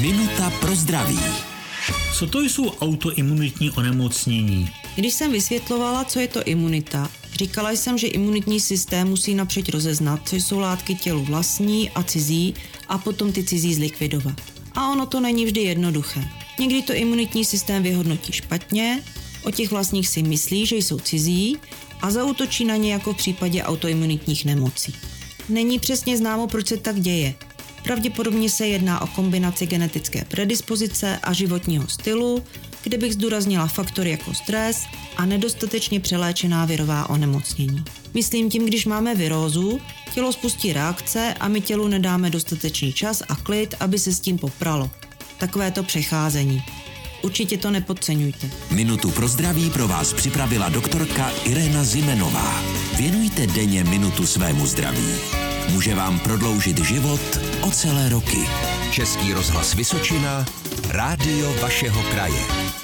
Minuta pro zdraví. Co to jsou autoimunitní onemocnění? Když jsem vysvětlovala, co je to imunita, říkala jsem, že imunitní systém musí napřed rozeznat, co jsou látky tělu vlastní a cizí a potom ty cizí zlikvidovat. A ono to není vždy jednoduché. Někdy to imunitní systém vyhodnotí špatně, o těch vlastních si myslí, že jsou cizí a zautočí na ně jako v případě autoimunitních nemocí. Není přesně známo, proč se tak děje. Pravděpodobně se jedná o kombinaci genetické predispozice a životního stylu, kde bych zdůraznila faktory jako stres a nedostatečně přeléčená virová onemocnění. Myslím tím, když máme virózu, tělo spustí reakce a my tělu nedáme dostatečný čas a klid, aby se s tím popralo. Takové to přecházení. Určitě to nepodceňujte. Minutu pro zdraví pro vás připravila doktorka Irena Zimenová. Věnujte denně minutu svému zdraví. Může vám prodloužit život o celé roky. Český rozhlas Vysočina, rádio vašeho kraje.